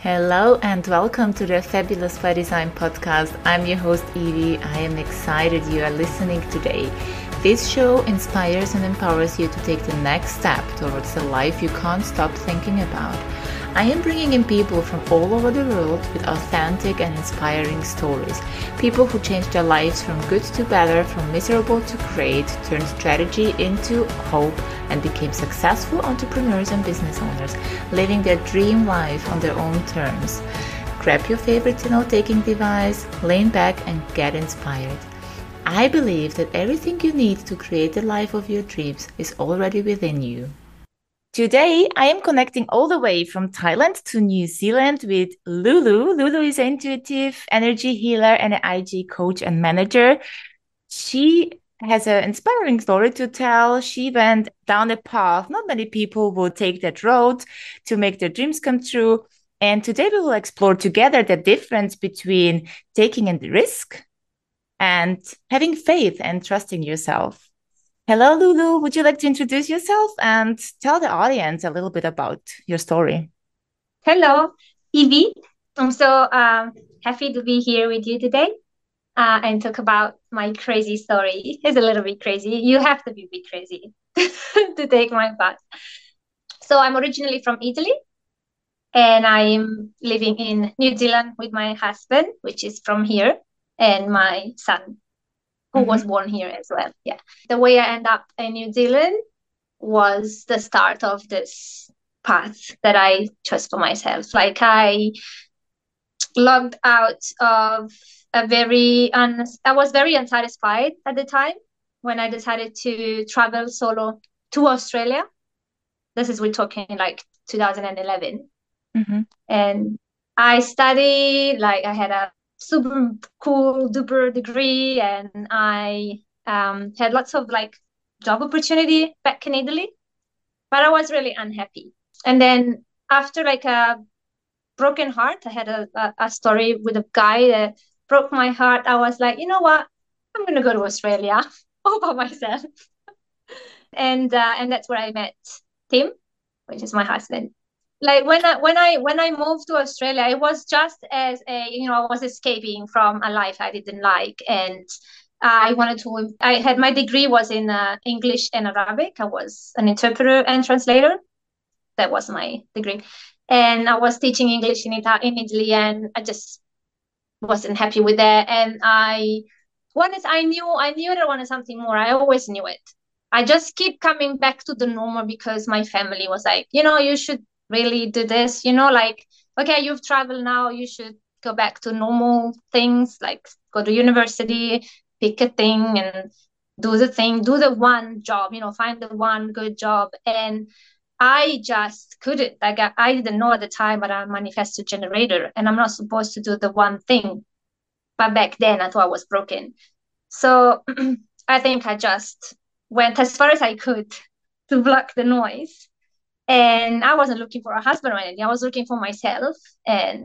Hello and welcome to the Fabulous by Design podcast. I'm your host Evie. I am excited you are listening today. This show inspires and empowers you to take the next step towards the life you can't stop thinking about. I am bringing in people from all over the world with authentic and inspiring stories. People who changed their lives from good to better, from miserable to great, turned strategy into hope, and became successful entrepreneurs and business owners, living their dream life on their own terms. Grab your favorite note taking device, lean back, and get inspired. I believe that everything you need to create the life of your dreams is already within you. Today, I am connecting all the way from Thailand to New Zealand with Lulu. Lulu is an intuitive energy healer and an IG coach and manager. She has an inspiring story to tell. She went down a path not many people would take that road to make their dreams come true. And today we will explore together the difference between taking a risk and having faith and trusting yourself. Hello, Lulu. Would you like to introduce yourself and tell the audience a little bit about your story? Hello, Evie. I'm so um, happy to be here with you today uh, and talk about my crazy story. It's a little bit crazy. You have to be a bit crazy to take my path. So I'm originally from Italy and I'm living in New Zealand with my husband, which is from here, and my son who mm-hmm. was born here as well. Yeah. The way I end up in New Zealand was the start of this path that I chose for myself. Like I logged out of a very un- I was very unsatisfied at the time when I decided to travel solo to Australia. This is we're talking like 2011. Mm-hmm. And I studied like I had a super cool duper degree and I um, had lots of like job opportunity back in Italy, but I was really unhappy. And then after like a broken heart, I had a, a, a story with a guy that broke my heart. I was like, you know what? I'm gonna go to Australia all by myself. and uh, and that's where I met Tim, which is my husband like when I when I when I moved to Australia, it was just as a you know I was escaping from a life I didn't like, and I wanted to. I had my degree was in uh, English and Arabic. I was an interpreter and translator. That was my degree, and I was teaching English in in Italy, and I just wasn't happy with that. And I wanted. I knew. I knew that I wanted something more. I always knew it. I just keep coming back to the normal because my family was like, you know, you should really do this you know like okay you've traveled now you should go back to normal things like go to university pick a thing and do the thing do the one job you know find the one good job. And i just couldn't like i, I didn't know at the time but i'm a manifesting generator and i'm not supposed to do the one thing. But back then i thought i was broken. So i think i just went as far as i could to block the noise and I wasn't looking for a husband or anything. I was looking for myself. And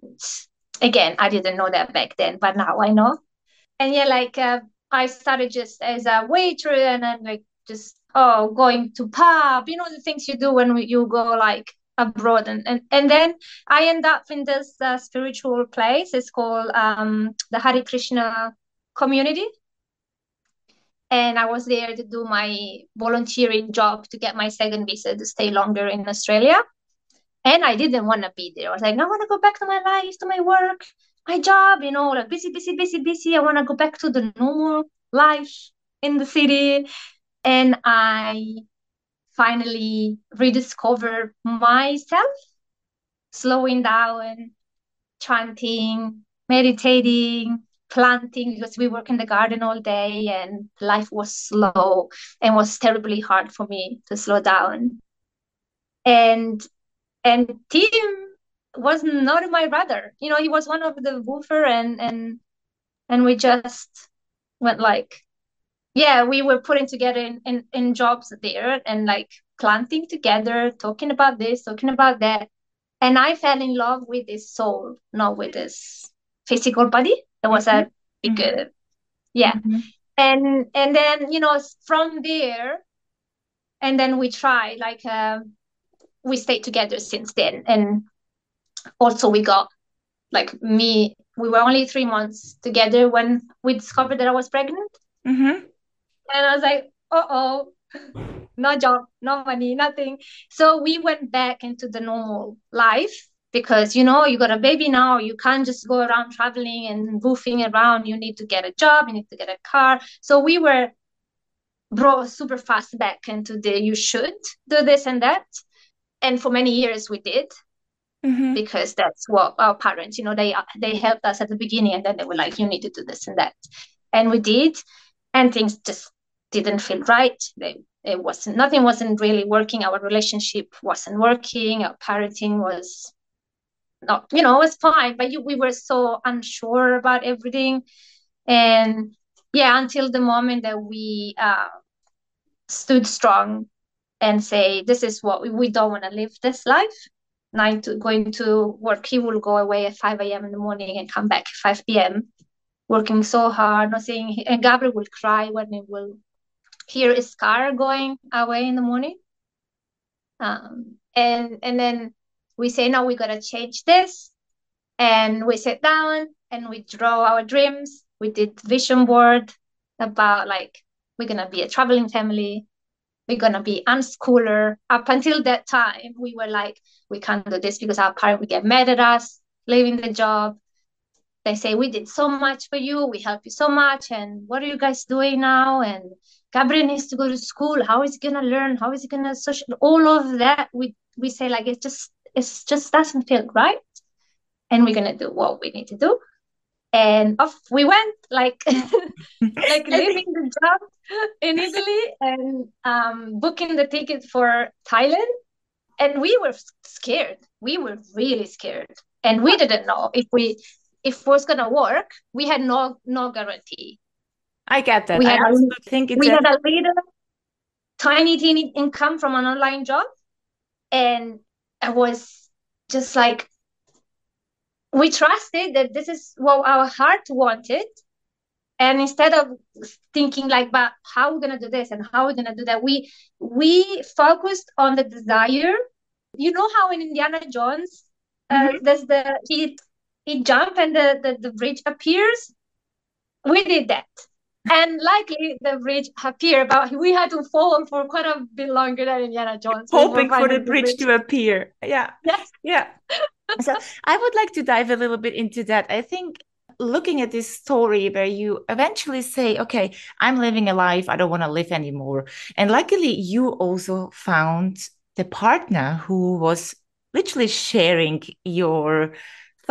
again, I didn't know that back then, but now I know. And yeah, like uh, I started just as a waitress and then like just oh going to pub, you know the things you do when you go like abroad and and, and then I end up in this uh, spiritual place. It's called um, the Hare Krishna community and I was there to do my volunteering job to get my second visa to stay longer in Australia. And I didn't want to be there. I was like, no, I want to go back to my life, to my work, my job, you know, like busy, busy, busy, busy. I want to go back to the normal life in the city. And I finally rediscovered myself, slowing down, chanting, meditating, planting because we work in the garden all day and life was slow and was terribly hard for me to slow down. And and tim was not my brother. You know he was one of the WWOOFer and and and we just went like yeah we were putting together in, in, in jobs there and like planting together talking about this talking about that. And i fell in love with this soul not with this physical body it was a big mm-hmm. yeah mm-hmm. and and then you know from there and then we tried like uh, we stayed together since then and also we got like me we were only three months together when we discovered that i was pregnant mm-hmm. and i was like uh-oh no job no money nothing so we went back into the normal life because you know you got a baby now you can't just go around traveling and WWOOFing around. You need to get a job you need to get a car. So we were brought super fast back into the you should do this and that. And for many years we did. Mm-hmm. because that's what our parents you know they they helped us at the beginning and then they were like you need to do this and that. And we did. And things just didn't feel right. They it wasn't nothing wasn't really working. Our relationship wasn't working. Our parenting was not you know it was fine but you, we were so unsure about everything. And yeah until the moment that we uh, stood strong and say this is what we, we don't want to live this life. Nine to going to work he will go away at 5 a.m in the morning and come back 5 p.m working so hard nothing and gabriel will cry when he will hear his car going away in the morning. Um, and and then we say no we gotta change this. And we sit down and we draw our dreams. We did vision board about like we're gonna be a traveling family. We're gonna be unschooler. Up until that time we were like we can't do this because our parents would get mad at us leaving the job. They say we did so much for you. We help you so much. And what are you guys doing now? And gabriel needs to go to school. How is he gonna learn? How is he gonna social? All of that we we say like it's just it just doesn't feel right. And we're gonna do what we need to do. And off we went like like leaving the job in italy and um, booking the ticket for thailand. And we were scared. We were really scared. And we didn't know if we if it was gonna work we had no no guarantee. I get that. We i had also a, think we had a little tiny teeny income from an online job. And i was just like we trusted that this is what our heart wanted. And instead of thinking like but how we're going to do this and how are going to do that we we focused on the desire. You know how in indiana jones uh, Mhm. there's the he he jump and the, the the bridge appears? We did that and likely the bridge appeared but we had to fall for quite a bit longer than indiana jones before hoping for the finding bridge to appear. Yeah. Yes. Yeah. So i would like to dive a little bit into that. I think looking at this story where you eventually say okay i'm living a life i don't want to live anymore and luckily you also found the partner who was literally sharing your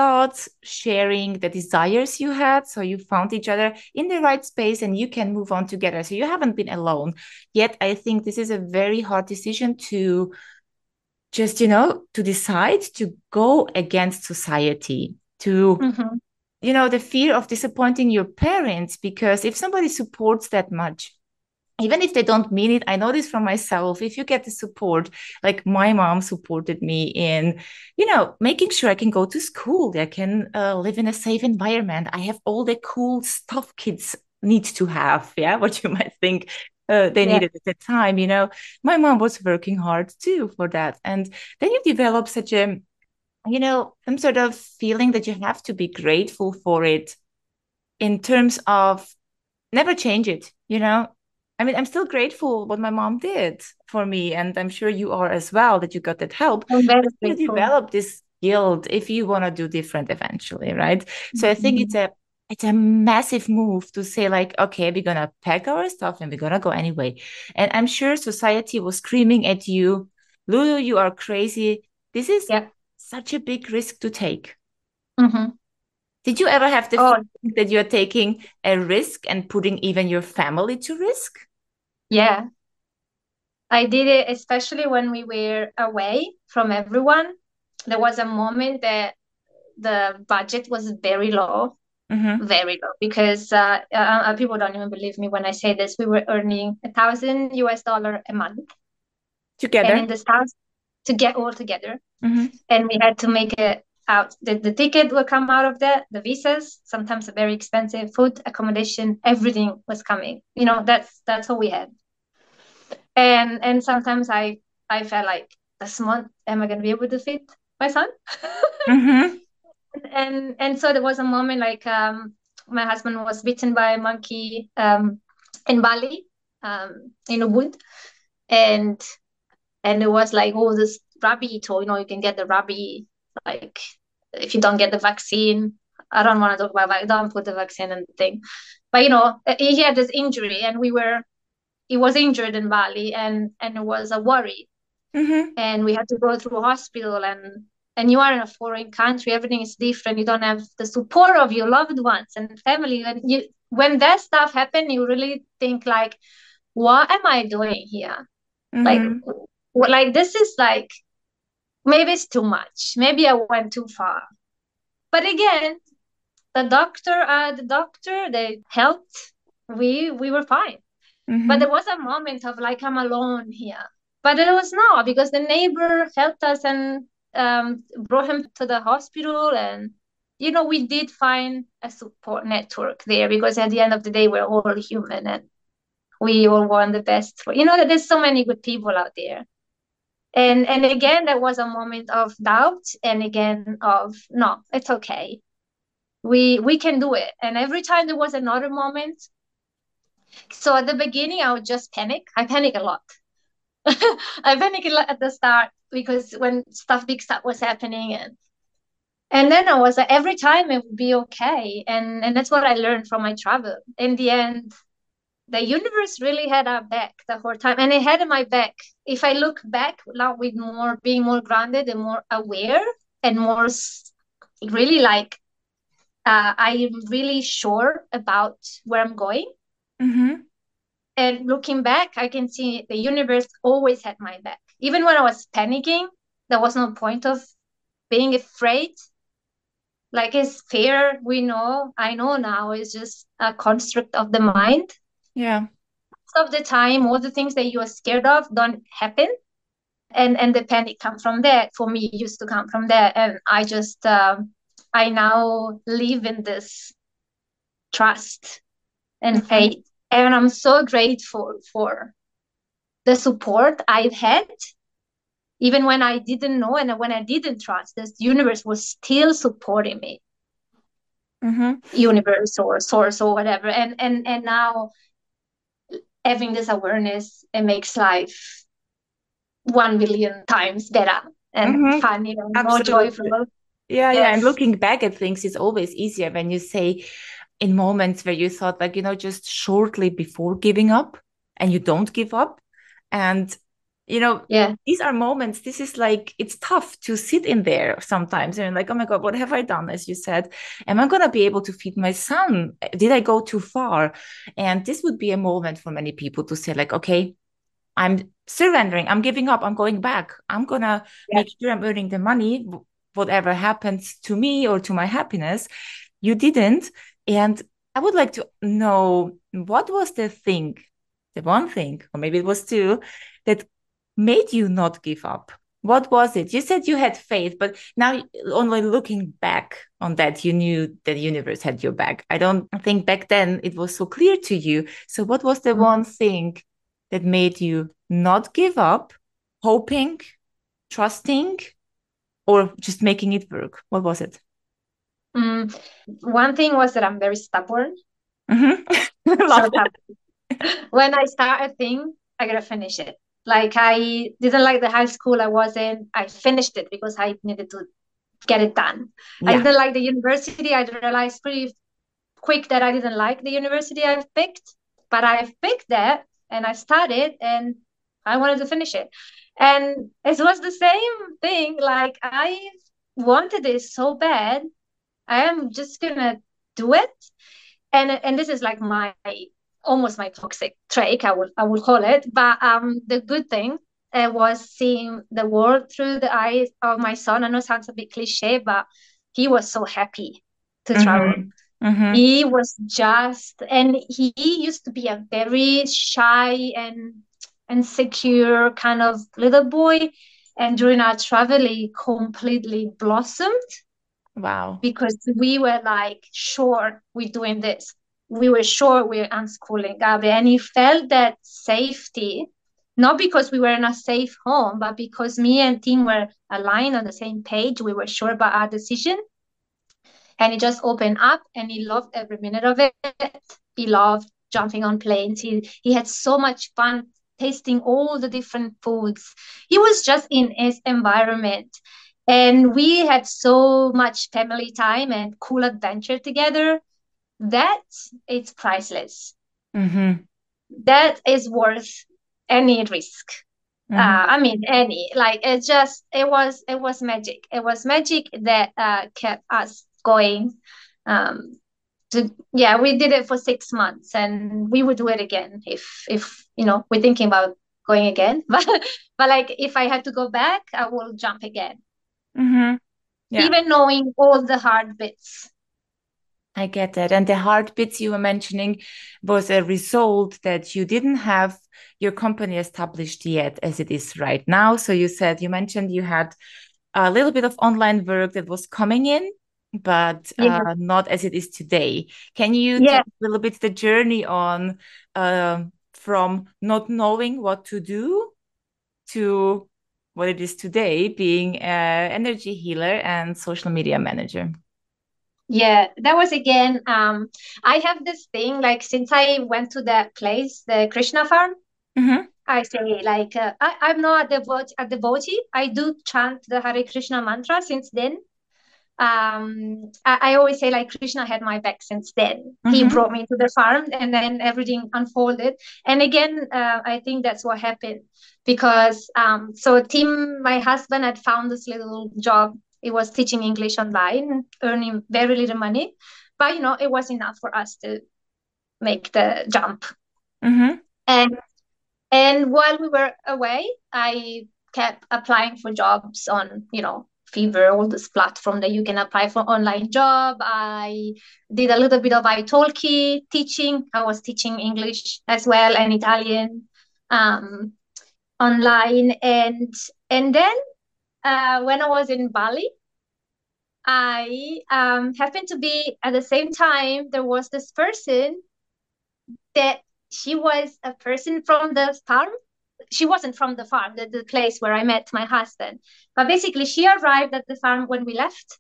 thoughts sharing the desires you had so you found each other in the right space and you can move on together so you haven't been alone yet i think this is a very hard decision to just you know to decide to go against society to Mhm. you know the fear of disappointing your parents because if somebody supports that much even if they don't mean it i know this from myself. If you get the support like my mom supported me in you know making sure i can go to school i can uh, live in a safe environment. I have all the cool stuff kids need to have. Yeah what you might think uh, they Yeah. needed at the time you know. My mom was working hard too for that. And then you develop such a you know some sort of feeling that you have to be grateful for it in terms of never change it you know i mean i'm still grateful what my mom did for me and i'm sure you are as well that you got that help. I'm very but you develop this guilt if you want to do different eventually right? So i think it's a it's a massive move to say like okay we're gonna pack our stuff and we're gonna go anyway. And i'm sure society was screaming at you lulu you are crazy. This is Yeah. such a big risk to take. Mhm. did you ever have the Oh. feeling that you're taking a risk and putting even your family to risk Yeah. I did it especially when we were away from everyone. There was a moment that the budget was very low, Mhm. very low, because uh, uh, uh, people don't even believe me when I say this. We were earning a thousand US dollar a month, and together in this house to get all together, Mhm. and we had to make it out. The, the ticket will come out of that, the visas, sometimes very expensive food, accommodation, everything was coming. You know, that's that's all we had. And and sometimes I I felt like this month, am I gonna be able to feed my son. mm-hmm. And and so there was a moment like um, my husband was bitten by a monkey um, in Bali, um, in Ubud, and and it was like oh this rabbit or you know you can get the rabbit like if you don't get the vaccine. I don't want to talk about it, don't put the vaccine in the thing, but you know he had this injury and we were he was injured in Bali and and it was a worry. Mm-hmm. and we had to go through a hospital and and you are in a foreign country everything is different. You don't have the support of your loved ones and family. And you when that stuff happen you really think like what am i doing here? Mm-hmm. like like this is like maybe it's too much. Maybe i went too far. But again the doctor uh the doctor they helped. We we were fine mm-hmm. but there was a moment of like i'm alone here. But it was not because the neighbor helped us and um, brought him to the hospital. And you know we did find a support network there because at the end of the day we're all human and we all want the best for you know there's so many good people out there. And and again there was a moment of doubt and again of no it's okay. We we can do it. And every time there was another moment so at the beginning i would just panic i panic a lot I panicked a lot at the start because when stuff big stuff was happening and and then I was like every time it would be okay and and that's what I learned from my travel. In the end, the universe really had our back the whole time and it had my back. If I look back now with more being more grounded and more aware and more really like uh, I'm really sure about where I'm going. Mm-hmm and looking back, I can see the universe always had my back. Even when I was panicking, there was no point of being afraid. Like it's fear, we know, I know now, is just a construct of the mind. Yeah. Most of the time, all the things that you are scared of don't happen. And and the panic comes from there. For me, it used to come from there. And I just um, I now live in this trust and mm-hmm. faith and i'm so grateful for the support i've had even when i didn't know and when i didn't trust this universe was still supporting me mm-hmm. universe or source or whatever and and and now having this awareness it makes life one billion times better and mm-hmm. fun you know more joyful yeah yes. yeah and looking back at things is always easier when you say in moments where you thought like you know just shortly before giving up and you don't give up. And you know yeah. these are moments this is like it's tough to sit in there sometimes and like oh my god what have i done as you said? Am i going to be able to feed my son? Did i go too far? And this would be a moment for many people to say like okay i'm surrendering i'm giving up i'm going back. I'm going to yeah. make sure i'm earning the money whatever happens to me or to my happiness. You didn't and I would like to know what was the thing, the one thing, or maybe it was two, that made you not give up? What was it? You said you had faith, but now only looking back on that, you knew that the universe had your back. I don't think back then it was so clear to you. So, what was the mm-hmm. one thing that made you not give up, hoping, trusting, or just making it work? What was it? Mm, one thing was that I'm very stubborn. Mm-hmm. so when I start a thing, I gotta finish it. Like I didn't like the high school I was in. I finished it because I needed to get it done. Yeah. I didn't like the university. I realized pretty quick that I didn't like the university I've picked, but I've picked that and I started and I wanted to finish it. And it was the same thing. Like I wanted it so bad I am just gonna do it. And and this is like my almost my toxic trait, I would I would call it. But um the good thing uh, was seeing the world through the eyes of my son. I know it sounds a bit cliche, but he was so happy to mm-hmm. travel. Mm-hmm. He was just, and he used to be a very shy and insecure kind of little boy. And during our travel, he completely blossomed. Wow. Because we were like, sure, we're doing this. We were sure we're unschooling Gabriel. And he felt that safety not because we were in a safe home, but because me and Tim were aligned on the same page. We were sure about our decision. And he just opened up and he loved every minute of it. He loved jumping on planes. He, he had so much fun tasting all the different foods. He was just in his environment. And we had so much family time and cool adventure together. that it's priceless. Mm-hmm. That is worth any risk. Mm-hmm. Uh, I mean, any like it just it was it was magic. It was magic that uh, kept us going. Um, to, yeah, we did it for six months, and we would do it again if if you know we're thinking about going again. But but like if I had to go back, I will jump again. Mm-hmm. Yeah. Even knowing all the hard bits. I get that. And the hard bits you were mentioning was a result that you didn't have your company established yet as it is right now. So you said, you mentioned you had a little bit of online work that was coming in, but uh, yeah. not as it is today. Can you yeah. a little bit the journey on uh, from not knowing what to do to what it is today, being an energy healer and social media manager? Yeah, that was again. Um, I have this thing like since I went to that place, the Krishna farm. Mm-hmm. I say like uh, I, am not a devotee, a devotee. I do chant the Hare Krishna mantra since then. Um, I, I, always say like Krishna had my back since then. Mm-hmm. He brought me to the farm, and then everything unfolded. And again, uh, I think that's what happened because um, so Tim, my husband, had found this little job it was teaching English online, earning very little money, but you know it was enough for us to make the jump. Mm-hmm. And and while we were away, I kept applying for jobs on you know Fiverr, all this platform that you can apply for online job. I did a little bit of italki teaching. I was teaching English as well and Italian um, online, and and then uh, when I was in Bali, I um, happened to be at the same time, there was this person that she was a person from the farm. She wasn't from the farm, the, the place where I met my husband. But basically, she arrived at the farm when we left.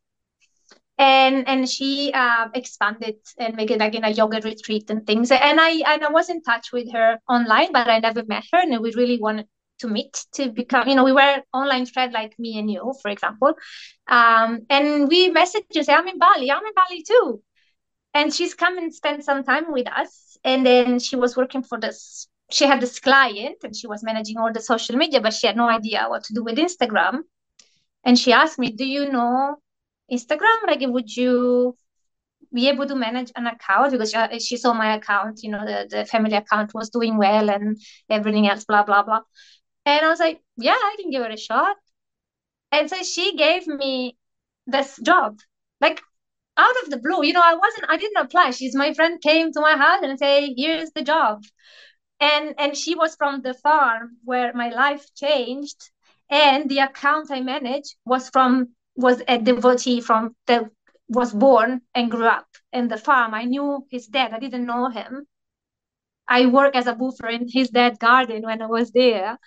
And and she uh, expanded and made it like in a yoga retreat and things. And I and I was in touch with her online, but I never met her. And we really wanted to meet to become you know we were online friend like me and you for example um, and we messaged and say i'm in bali i'm in bali too and she's come and spent some time with us and then she was working for this she had this client and she was managing all the social media but she had no idea what to do with instagram and she asked me do you know instagram like would you be able to manage an account because she, she saw my account you know the, the family account was doing well and everything else blah blah blah and I was like, yeah, I can give it a shot. And so she gave me this job, like out of the blue. You know, I wasn't, I didn't apply. She's my friend came to my house and say, here's the job. And and she was from the farm where my life changed. And the account I managed was from was a devotee from the was born and grew up in the farm. I knew his dad. I didn't know him. I work as a WWOOFer in his dad's garden when I was there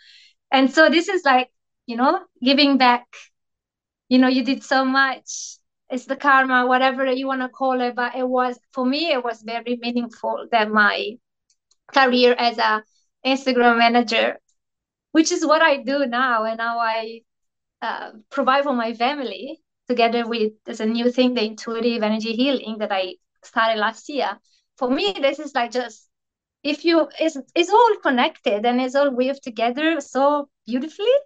and so this is like you know giving back you know you did so much it's the karma whatever you want to call it but it was for me it was very meaningful that my career as a instagram manager which is what i do now. And now i uh, provide for my family together with there's a new thing the intuitive energy healing that i started last year. For me this is like just if you it's, it's all connected and it's all weaved together so beautifully.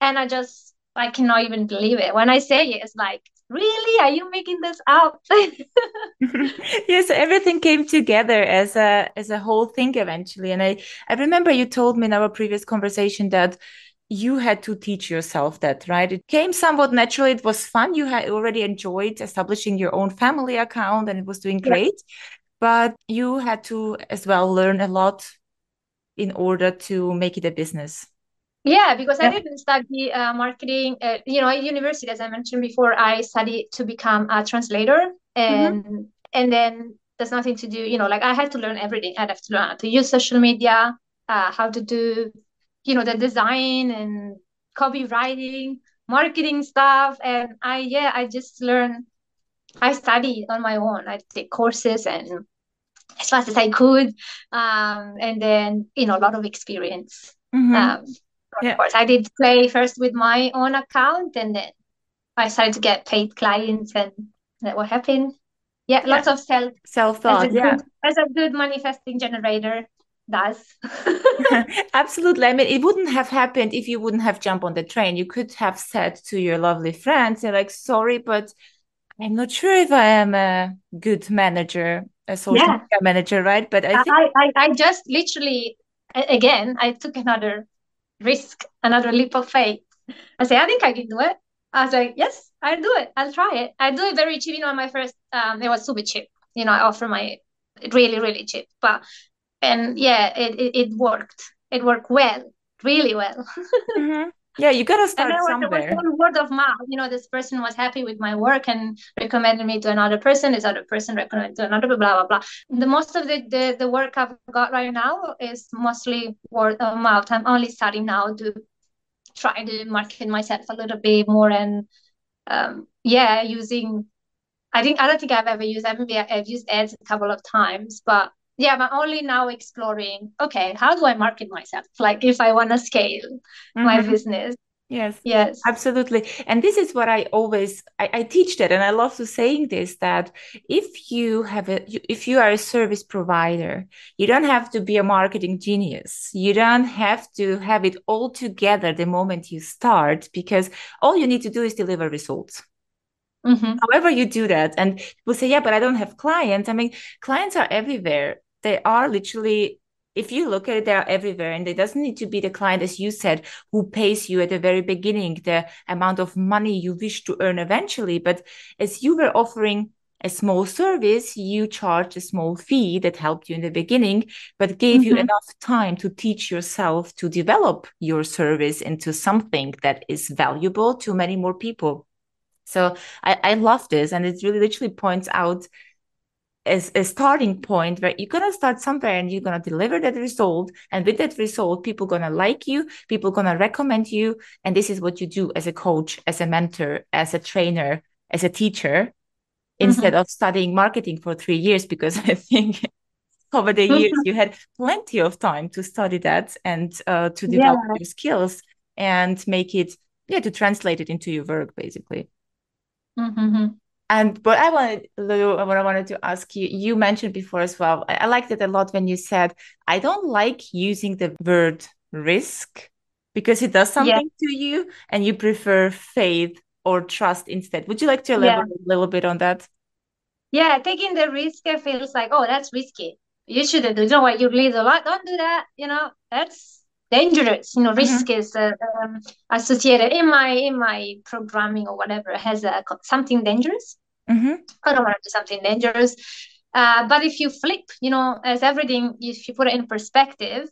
And i just i cannot even believe it. When i say it it's like really? Are you making this up? Yes everything came together as a as a whole thing eventually. And i i remember you told me in our previous conversation that you had to teach yourself that right? It came somewhat naturally. It was fun. You had already enjoyed establishing your own family account and it was doing great. But you had to as well learn a lot in order to make it a business yeah because i didn't study uh, marketing uh, you know at university as i mentioned before i studied to become a translator and mm-hmm. and then there's nothing to do you know like i had to learn everything. I have to learn how to use social media uh, how to do you know the design and copywriting marketing stuff. And i yeah i just learned i studied on my own. I take courses and as fast as i could um, and then you know a lot of experience. Mm-hmm. um, yeah. of course i did play first with my own account and then i started to get paid clients and that what happened yeah, yeah. lots of self self thought yeah good, as a good manifesting generator does. Absolutely. I mean, it wouldn't have happened if you wouldn't have jumped on the train. You could have said to your lovely friends, "You're like, sorry, but I'm not sure if I am a good manager, a social yeah. media manager, right?" But I, think- I, I, I just literally, again, I took another risk, another leap of faith. I say, I think I can do it. I was like, yes, I'll do it. I'll try it. I do it very cheap. You know, my first, um, it was super cheap. You know, I offer my really, really cheap. But and yeah, it, it, it worked. It worked well, really well. mm-hmm. Yeah, you gotta start and somewhere. Was word of mouth. You know, this person was happy with my work and recommended me to another person. This other person recommended to another. Blah blah blah. The most of the, the the work I've got right now is mostly word of mouth. I'm only starting now to try to market myself a little bit more and um, yeah, using. I think I don't think I've ever used. I've used ads a couple of times, but yeah i'm only now exploring okay how do i market myself? Like if i want to scale mm-hmm. my business. Yes. Yes. Absolutely. And this is what i always I, I, teach that and i love to saying this that if you have a if you are a service provider you don't have to be a marketing genius. You don't have to have it all together the moment you start because all you need to do is deliver results. Mm-hmm. However, you do that, and people say, "Yeah, but I don't have clients." I mean, clients are everywhere they are literally if you look at it, they are everywhere. And it doesn't need to be the client, as you said, who pays you at the very beginning the amount of money you wish to earn eventually. But as you were offering a small service, you charged a small fee that helped you in the beginning, but gave mm-hmm. you enough time to teach yourself to develop your service into something that is valuable to many more people. So I, I love this. And it really literally points out as a starting point where you're going to start somewhere and you're going to deliver that result and with that result people going to like you people going to recommend you and this is what you do as a coach as a mentor as a trainer as a teacher mm-hmm. instead of studying marketing for 3 years because i think over the years you had plenty of time to study that and uh, to develop yeah. your skills and make it yeah to translate it into your work basically mm-hmm. And but I wanted, Lou, what I wanted to ask you, you mentioned before as well. I, I liked it a lot when you said, I don't like using the word risk because it does something yeah. to you and you prefer faith or trust instead. Would you like to elaborate yeah. a little bit on that? Yeah, taking the risk feels like, oh, that's risky. You shouldn't do. You know what? You lose a lot. Don't do that. You know, that's dangerous. You know, risk mm-hmm. is uh, um, associated in my in my programming or whatever has a, something dangerous. Mm-hmm. I don't want to do something dangerous. Uh, but if you flip, you know, as everything, if you put it in perspective,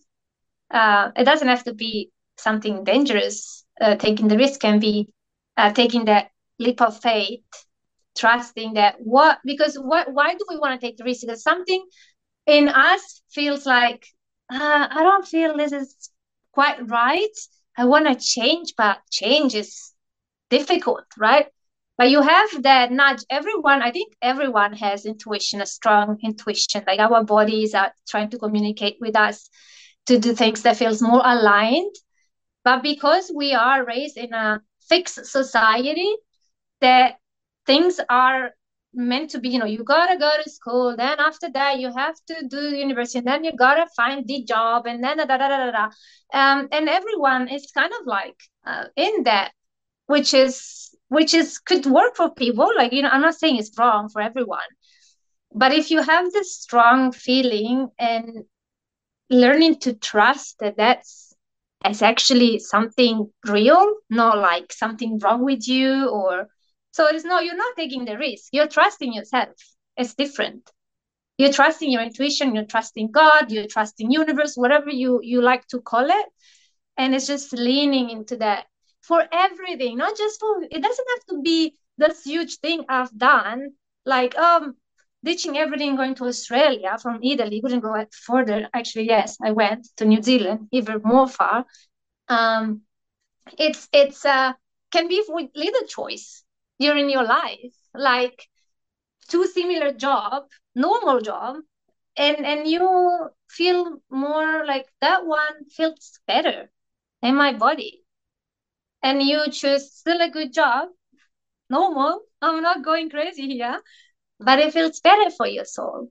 uh, it doesn't have to be something dangerous. Uh, taking the risk can be uh, taking that leap of faith, trusting that what because what why do we want to take the risk? Because something in us feels like uh, I don't feel this is quite right. I want to change, but change is difficult, right? But you have that nudge. Everyone i think everyone has intuition a strong intuition. Like our bodies are trying to communicate with us to do things that feels more aligned. But because we are raised in a fixed society that things are meant to be you know you gotta go to school then after that you have to do university and then you gotta find the job and then da da da da da um, and everyone is kind of like uh, in that which is which is could work for people. Like you know i'm not saying it's wrong for everyone but if you have this strong feeling and learning to trust that that's is actually something real not like something wrong with you or so it's no you're not taking the risk. You're trusting yourself. It's different. You're trusting your intuition. You're trusting god. You're trusting universe whatever you you like to call it. And it's just leaning into that for everything, not just for it doesn't have to be this huge thing I've done, like um ditching everything going to Australia from Italy, couldn't go further. Actually, yes, I went to New Zealand, even more far. um, it's it's uh can be with little choice during your life, like two similar job, normal job, and and you feel more like that one feels better in my body, and you choose still a good job, normal. I'm not going crazy here, but it feels better for your soul.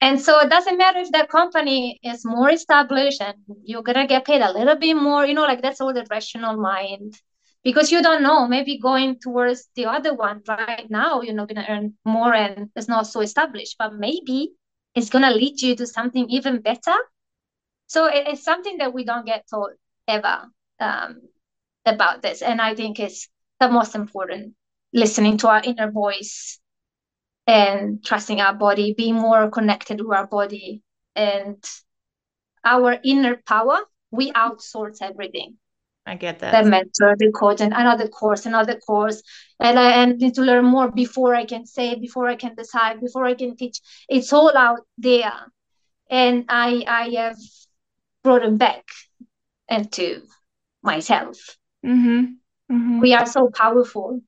And so it doesn't matter if that company is more established and you're gonna get paid a little bit more, you know, like that's all the rational mind. Because you don't know, maybe going towards the other one right now, you're not gonna earn more and it's not so established, but maybe it's gonna lead you to something even better. So it, it's something that we don't get told ever um, about this. And I think it's the most important listening to our inner voice and trusting our body, being more connected with our body and our inner power. We outsource everything. I get that. The mentor, the coach, and another course, another course. And I need to learn more before I can say, before I can decide, before I can teach. It's all out there. And I I have brought them back into myself. Mm-hmm. Mm-hmm. We are so powerful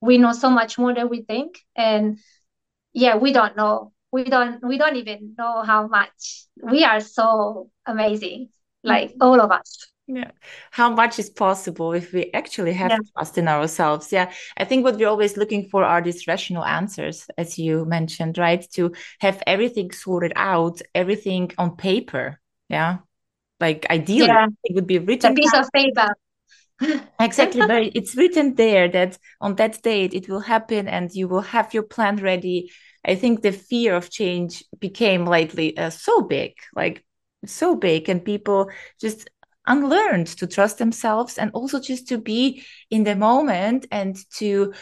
we know so much more than we think and yeah we don't know we don't we don't even know how much we are so amazing like mm-hmm. all of us yeah how much is possible if we actually have yeah. trust in ourselves yeah i think what we're always looking for are these rational answers as you mentioned right to have everything sorted out everything on paper yeah like ideally yeah. it would be written a piece down. of paper exactly but it's written there that on that date it will happen and you will have your plan ready. I think the fear of change became lately uh, so big like so big and people just unlearned to trust themselves and also just to be in the moment and to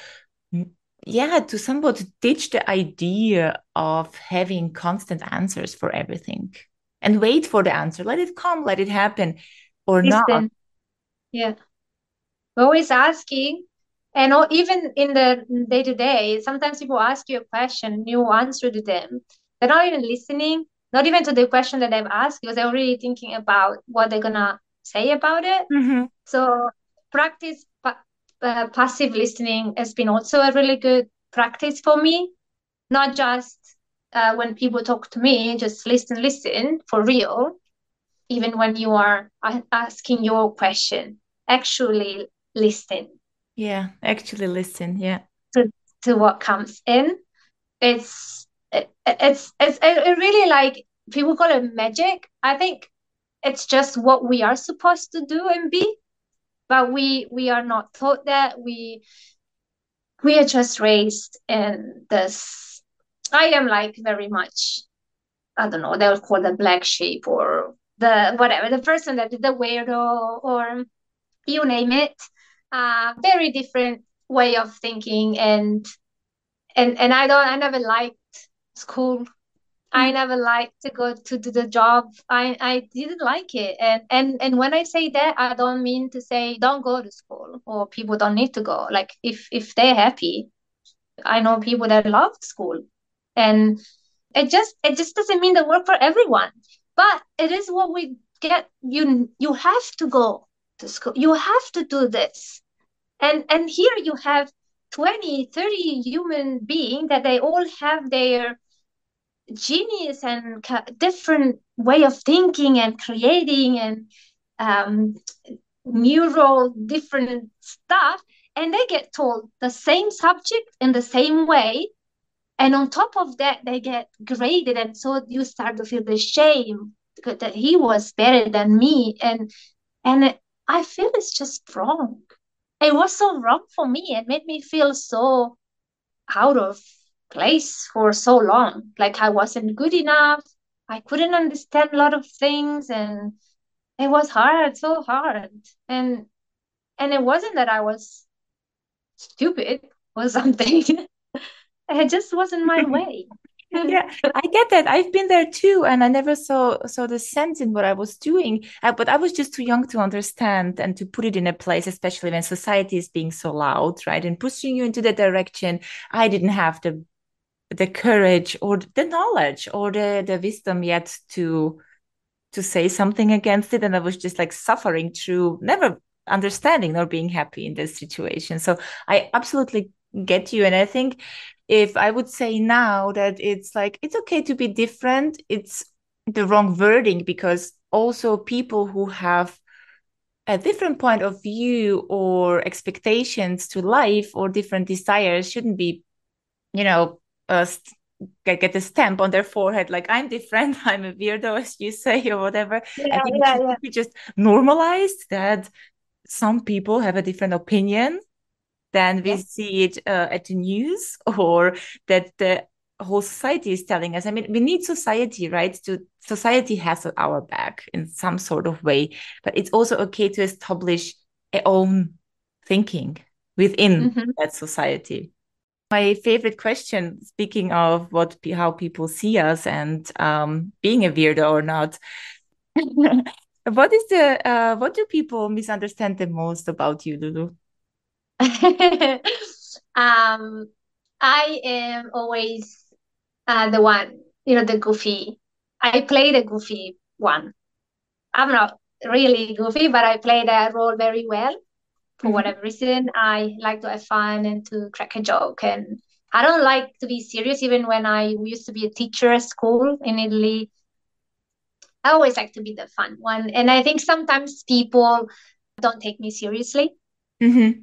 yeah to somewhat ditch the idea of having constant answers for everything and wait for the answer. Let it come let it happen or not. yeah always asking and even in the day to day sometimes people ask you a question you answer to them. They're not even listening not even to the question that they've asked because they're already thinking about what they're gonna say about it. Mm-hmm. so practice uh, passive listening has been also a really good practice for me. Not just uh, when people talk to me just listen listen for real even when you are asking your question. Actually listen. Yeah, actually listen. Yeah. To to what comes in, it's it, it's it's it really like people call it magic. I think it's just what we are supposed to do and be, but we we are not taught that. We we are just raised in this. I am like very much. I don't know. They would call the black sheep or the whatever the person that did the weirdo or you name it uh, very different way of thinking and and and I don't I never liked school. I mm. never liked to go to do the job. I, I didn't like it. And, and and when I say that, I don't mean to say don't go to school or people don't need to go. Like if if they're happy, I know people that love school. And it just it just doesn't mean the work for everyone. But it is what we get. You you have to go to school. You have to do this. And and here you have 20 30 human being that they all have their genius and different way of thinking and creating and um, neural different stuff. And they get told the same subject in the same way. And on top of that they get graded. And so you start to feel the shame that he was better than me. And and I feel it's just wrong. It was so wrong for me. It made me feel so out of place for so long. Like I wasn't good enough. I couldn't understand a lot of things and it was hard, so hard. And and it wasn't that I was stupid or something. it just wasn't my way yeah i get that. I've been there too and i never saw saw the sense in what i was doing. Uh, but i was just too young to understand and to put it in a place especially when society is being so loud right and pushing you into that direction. I didn't have the the courage or the knowledge or the the wisdom yet to to say something against it and i was just like suffering through never understanding nor being happy in this situation. So i absolutely get you and i think if i would say now that it's like it's okay to be different it's the wrong wording because also people who have a different point of view or expectations to life or different desires shouldn't be you know uh, get, get a stamp on their forehead like i'm different i'm a weirdo as you say or whatever yeah, i think yeah, it yeah. be just normalized that some people have a different opinion than we see it uh, at the news or that the whole society is telling us. I mean we need society right to society has our back in some sort of way but it's also okay to establish our own thinking within mm-hmm. that society. My favorite question speaking of what how people see us and um, being a weirdo or not what is the uh, what do people misunderstand the most about you lulu um i am always uh, the one, you know, the goofy. I play the goofy one. I'm not really goofy, but I play that role very well. For mm-hmm. whatever reason, I like to have fun and to crack a joke. And I don't like to be serious, even when I used to be a teacher at school in Italy. I always like to be the fun one. And I think sometimes people don't take me seriously. Mm-hmm.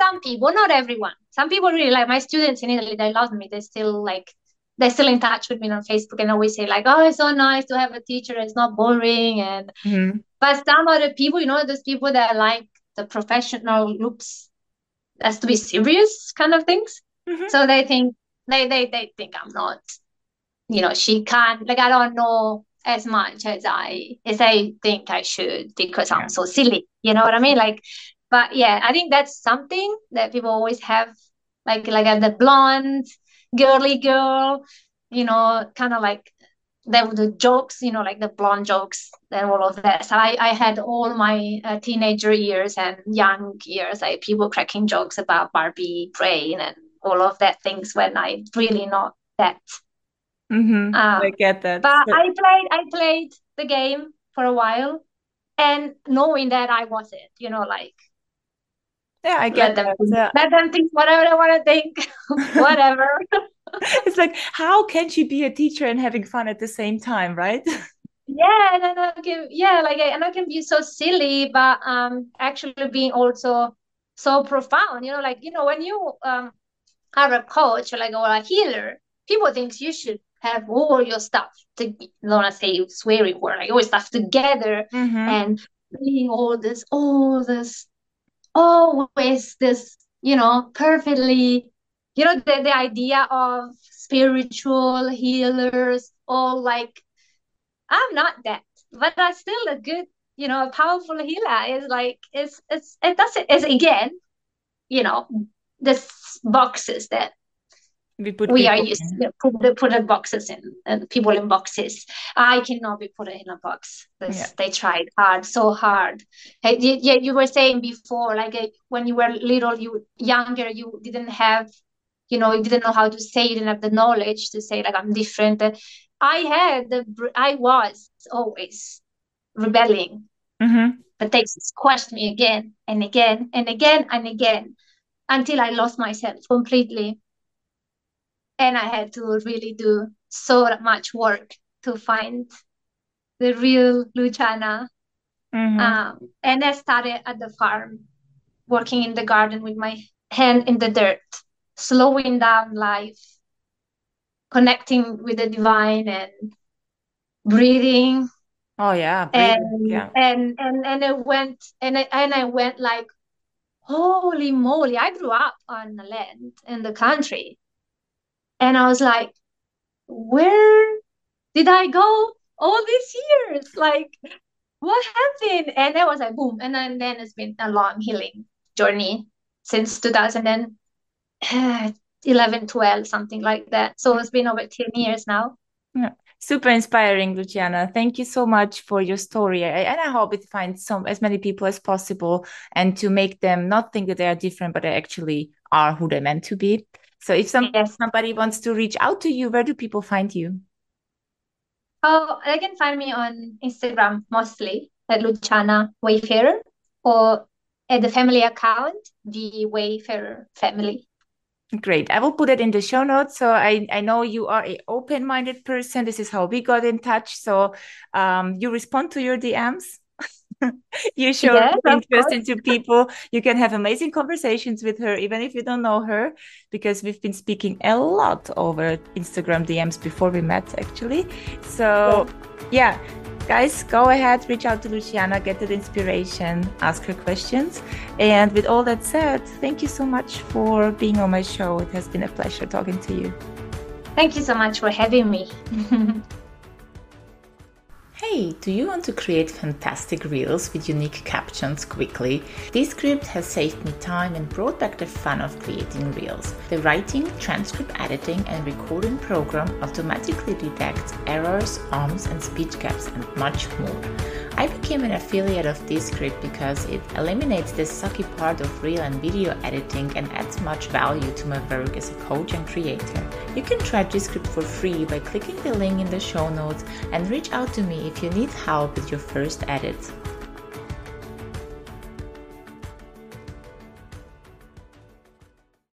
Some people, not everyone. Some people really like my students in Italy, they love me. They still like they're still in touch with me on Facebook and always say like, "Oh, it's so nice to have a teacher. It's not boring." And mm-hmm. but some other people, you know, those people that like the professional looks has to be serious kind of things. Mm-hmm. So they think they they they think I'm not, you know, she can't like I don't know as much as I as I think I should because I'm so silly. You know what I mean? Like, but yeah, I think that's something that people always have, like like the blonde girly girl, you know, kind of like the, the jokes, you know, like the blonde jokes and all of that. So I, I had all my uh, teenager years and young years, like people cracking jokes about Barbie brain and all of that things when I really not that. Mm-hmm. Um, I get that. But so- I played, I played the game for a while, and knowing that I wasn't, you know, like yeah, I get let them, that. Let them think whatever they want to think, whatever. it's like, how can she be a teacher and having fun at the same time, right? yeah, and I can, yeah, like, and I can be so silly, but um, actually being also so profound. You know, like you know, when you um are a coach or like or a healer, people think you should have all your stuff to to say swearing word like all stuff together mm-hmm. and being all this all this always this, you know, perfectly, you know, the, the idea of spiritual healers, all like, I'm not that, but I'm still a good, you know, a powerful healer. Is like, it's, it's, it doesn't, it's again, you know, this boxes that we put we are used to put the put the boxes in and people in boxes. I cannot be put in a box. Yeah. they tried hard so hard. Yeah you were saying before like uh, when you were little you younger you didn't have you know you didn't know how to say you didn't have the knowledge to say like i'm different. I had the i was always rebelling. Mm-hmm. but they squashed me again and again and again and again until i lost myself completely and I had to really do so much work to find the real Luciana. Mm-hmm. Um, and I started at the farm, working in the garden with my hand in the dirt, slowing down life, connecting with the divine, and breathing. Oh yeah, breathing. and yeah. and and and I went and I, and I went like, holy moly! I grew up on the land in the country, and I was like, where did I go all these years? Like, what happened? And it was like, boom. And then, then it's been a long healing journey since 2011, 12, something like that. So it's been over 10 years now. Yeah. Super inspiring, Luciana. Thank you so much for your story. I, and I hope it finds some as many people as possible and to make them not think that they are different, but they actually are who they're meant to be. So if some, yes. somebody wants to reach out to you, where do people find you? Oh, they can find me on Instagram mostly at Luciana Wayfarer or at the family account, the Wayfarer family. Great. I will put it in the show notes. So I, I know you are an open-minded person. This is how we got in touch. So um, you respond to your DMs. you show yes, interest into people. You can have amazing conversations with her, even if you don't know her, because we've been speaking a lot over Instagram DMs before we met, actually. So, yeah, guys, go ahead, reach out to Luciana, get that inspiration, ask her questions. And with all that said, thank you so much for being on my show. It has been a pleasure talking to you. Thank you so much for having me. Hey, do you want to create fantastic reels with unique captions quickly? Descript has saved me time and brought back the fun of creating reels. The writing, transcript editing, and recording program automatically detects errors, ums, and speech gaps, and much more. I became an affiliate of Descript because it eliminates the sucky part of reel and video editing and adds much value to my work as a coach and creator. You can try Descript for free by clicking the link in the show notes and reach out to me if you need help with your first edits.